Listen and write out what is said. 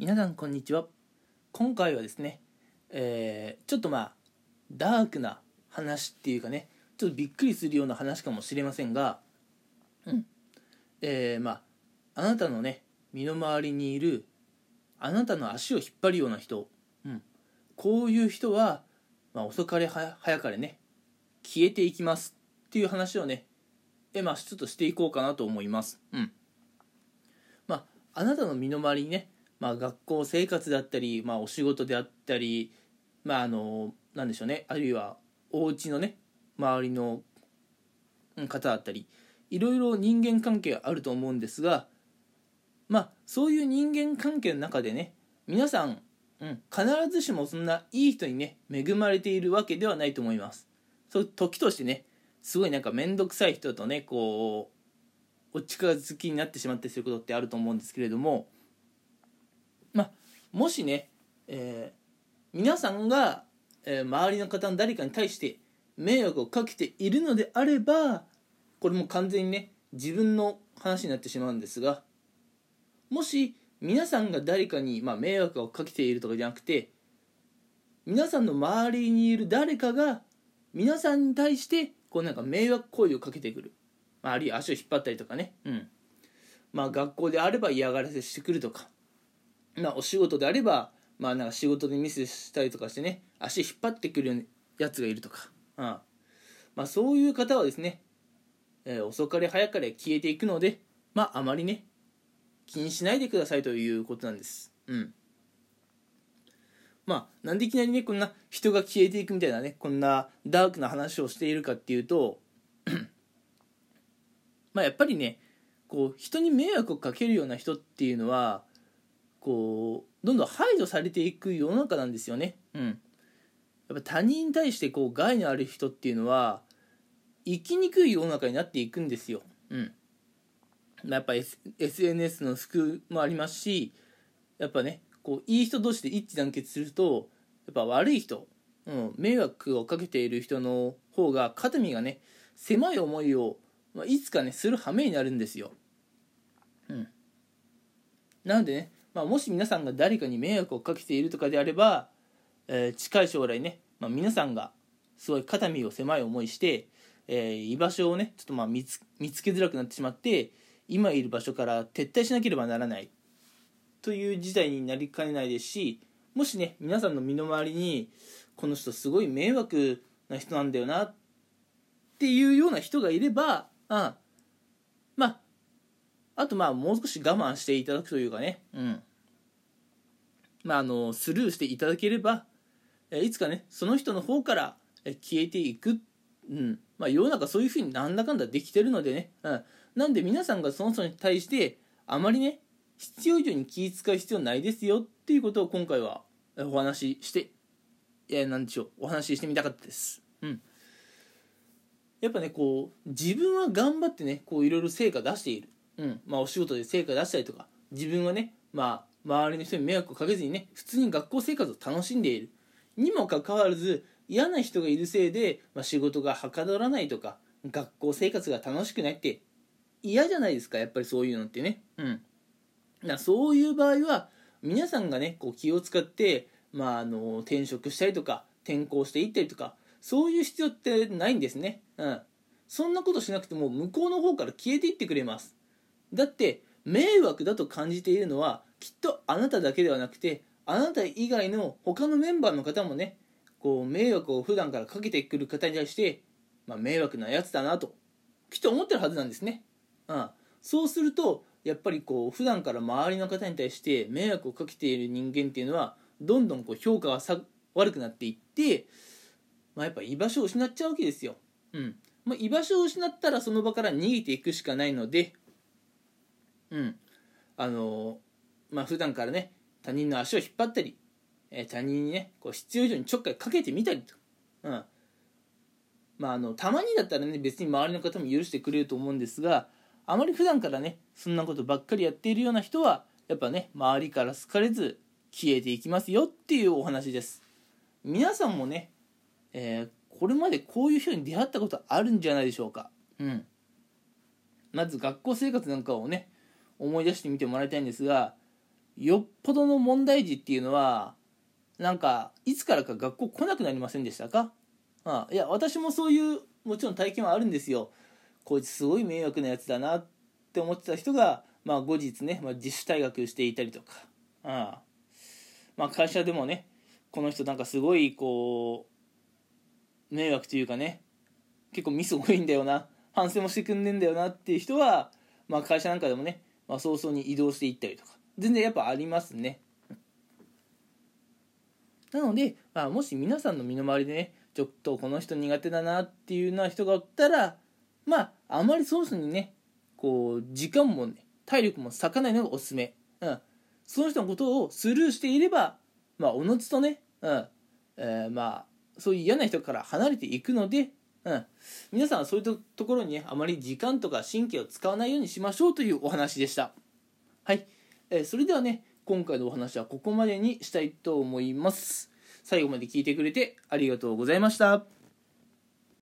皆さんこんにちは。今回はですね、えーちょっとまあダークな話っていうかねちょっとびっくりするような話かもしれませんがうん。えーまああなたのね身の回りにいるあなたの足を引っ張るような人、うん、こういう人は、まあ、遅かれは早かれね消えていきますっていう話をねえまあちょっとしていこうかなと思います。うん。まああなたの身の回りにねまあ、学校生活だったり、まあ、お仕事であったり、まあ、あのなんでしょうねあるいはお家のね周りの方だったりいろいろ人間関係あると思うんですがまあそういう人間関係の中でね皆さん、うん、必ずしもそんないい人にね恵まれているわけではないと思います。そう時としてねすごいなんか面倒くさい人とねこうお近づきになってしまったりすることってあると思うんですけれどもまあもしね、えー皆さんが、えー周りの方の誰かに対して迷惑をかけているのであればこれも完全にね自分の話になってしまうんですがもし皆さんが誰かに、まあ、迷惑をかけているとかじゃなくて皆さんの周りにいる誰かが皆さんに対してこうなんか迷惑行為をかけてくる、まあ、あるいは足を引っ張ったりとかね、うん。まあ、学校であれば嫌がらせしてくるとか、まあ、お仕事であれば、まあ、なんか仕事でミスしたりとかしてね足引っ張ってくるやつがいるとか、うんまあ、そういう方はですね、えー遅かれ早かれ消えていくので、まあ、あまりね気にしないでくださいということなんです。うん。まあ、なんでいきなりね、こんな人が消えていくみたいなね、こんなダークな話をしているかっていうと、まあ、やっぱりね、こう、人に迷惑をかけるような人っていうのは、こう、どんどん排除されていく世の中なんですよね。うん。やっぱ他人に対してこう害のある人っていうのは生きにくい世の中になっていくんですよ。うん。やっぱ SNS の服もありますしやっぱねこういい人同士で一致団結するとやっぱ悪い人、うん、迷惑をかけている人の方が肩身がね狭い思いを、まあ、いつかねする羽目になるんですよ。うん、なのでね、まあ、もし皆さんが誰かに迷惑をかけているとかであれば、えー近い将来ね、まあ、皆さんがすごい肩身を狭い思いして、えー居場所をねちょっとまあ見つ見つけづらくなってしまって今いる場所から撤退しなければならない。という事態になりかねないですしもしね皆さんの身の回りにこの人すごい迷惑な人なんだよなっていうような人がいればあまああとまあもう少し我慢していただくというかね。うん。まああのスルーしていただければえいつかねその人の方からえ消えていく。うん。まあ、世の中そういうふうになんだかんだできてるのでね、うん、なんで皆さんがその人に対してあまりね必要以上に気遣う必要ないですよっていうことを今回はお話ししていや何でしょう。お話ししてみたかったです。うん。やっぱねこう自分は頑張ってねこういろいろ成果出している、うん。まあ、お仕事で成果出したりとか自分はね、まあ、周りの人に迷惑をかけずにね普通に学校生活を楽しんでいる。にもかかわらず嫌な人がいるせいで、まあ、仕事がはかどらないとか学校生活が楽しくないって嫌じゃないですかやっぱりそういうのってね。うん。だそういう場合は皆さんがねこう気を使って、まあ、あの転職したりとか転校していったりとかそういう必要ってないんですね。うん。そんなことしなくても向こうの方から消えていってくれます。だって迷惑だと感じているのはきっとあなただけではなくてあなた以外の他のメンバーの方もねこう迷惑を普段からかけてくる方に対して、まあ、迷惑なやつだなときっと思ってるはずなんですね、うん、そうするとやっぱりこう普段から周りの方に対して迷惑をかけている人間っていうのはどんどんこう評価が悪くなっていって、まあ、やっぱ居場所を失っちゃうわけですよ、うん。まあ、居場所を失ったらその場から逃げていくしかないのでうん。あのまあ普段からね他人の足を引っ張ったりえー他人にねこう必要以上にちょっかいかけてみたりと、うん。まあ、あのたまにだったらね別に周りの方も許してくれると思うんですがあまり普段からねそんなことばっかりやっているような人はやっぱね周りから好かれず消えていきますよっていうお話です。皆さんもね、えーこれまでこういう人に出会ったことあるんじゃないでしょうか。うん。まず学校生活なんかをね思い出してみてもらいたいんですがよっぽどの問題児っていうのはなんかいつからか学校来なくなりませんでしたか？あいや私もそういうもちろん体験はあるんですよ。こいつすごい迷惑なやつだなって思ってた人が、まあ、後日ね、まあ、自主退学していたりとか。あまあ会社でもねこの人なんかすごいこう迷惑というかね結構ミス多いんだよな。反省もしてくんねえんだよなっていう人は、まあ、会社なんかでもね、まあ、早々に移動していったりとか。全然やっぱありますね。なので、まあ、もし皆さんの身の回りでねちょっとこの人苦手だなっていうような人がおったらまああまりその人にねこう時間もね体力も割かないのがおすすめ、うん、その人のことをスルーしていればまあおのずとね、うん。えー、まあそういう嫌な人から離れていくので、うん、皆さんはそういうところにねあまり時間とか神経を使わないようにしましょうというお話でした。はい、えー、それではね今回のお話はここまでにしたいと思います。最後まで聞いてくれてありがとうございました。